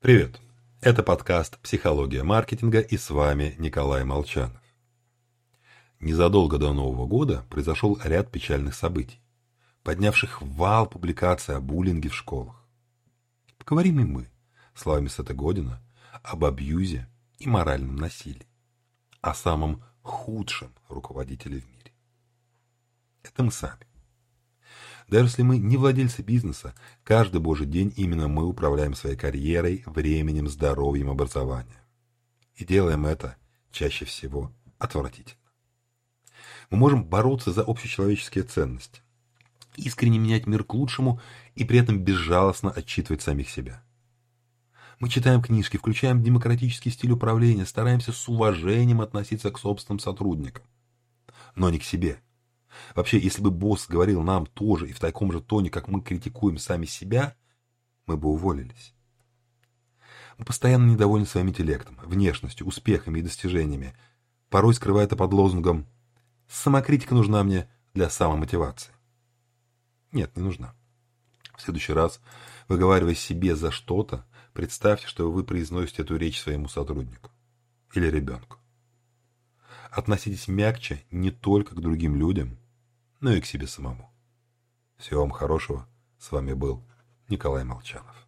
Привет! Это подкаст «Психология маркетинга» и с вами Николай Молчанов. Незадолго до Нового года произошел ряд печальных событий, поднявших вал публикаций о буллинге в школах. Поговорим и мы, словами Сета Година, об абьюзе и моральном насилии, о самом худшем руководителе в мире. Это мы сами. Даже если мы не владельцы бизнеса, каждый божий день именно мы управляем своей карьерой, временем, здоровьем, образованием. И делаем это чаще всего отвратительно. Мы можем бороться за общечеловеческие ценности, искренне менять мир к лучшему и при этом безжалостно отчитывать самих себя. Мы читаем книжки, включаем демократический стиль управления, стараемся с уважением относиться к собственным сотрудникам. Но не к себе – Вообще, если бы босс говорил нам тоже и в таком же тоне, как мы критикуем сами себя, мы бы уволились. Мы постоянно недовольны своим интеллектом, внешностью, успехами и достижениями. Порой скрывая это под лозунгом «самокритика нужна мне для самомотивации». Нет, не нужна. В следующий раз, выговаривая себе за что-то, представьте, что вы произносите эту речь своему сотруднику или ребенку. Относитесь мягче не только к другим людям, но и к себе самому. Всего вам хорошего. С вами был Николай Молчанов.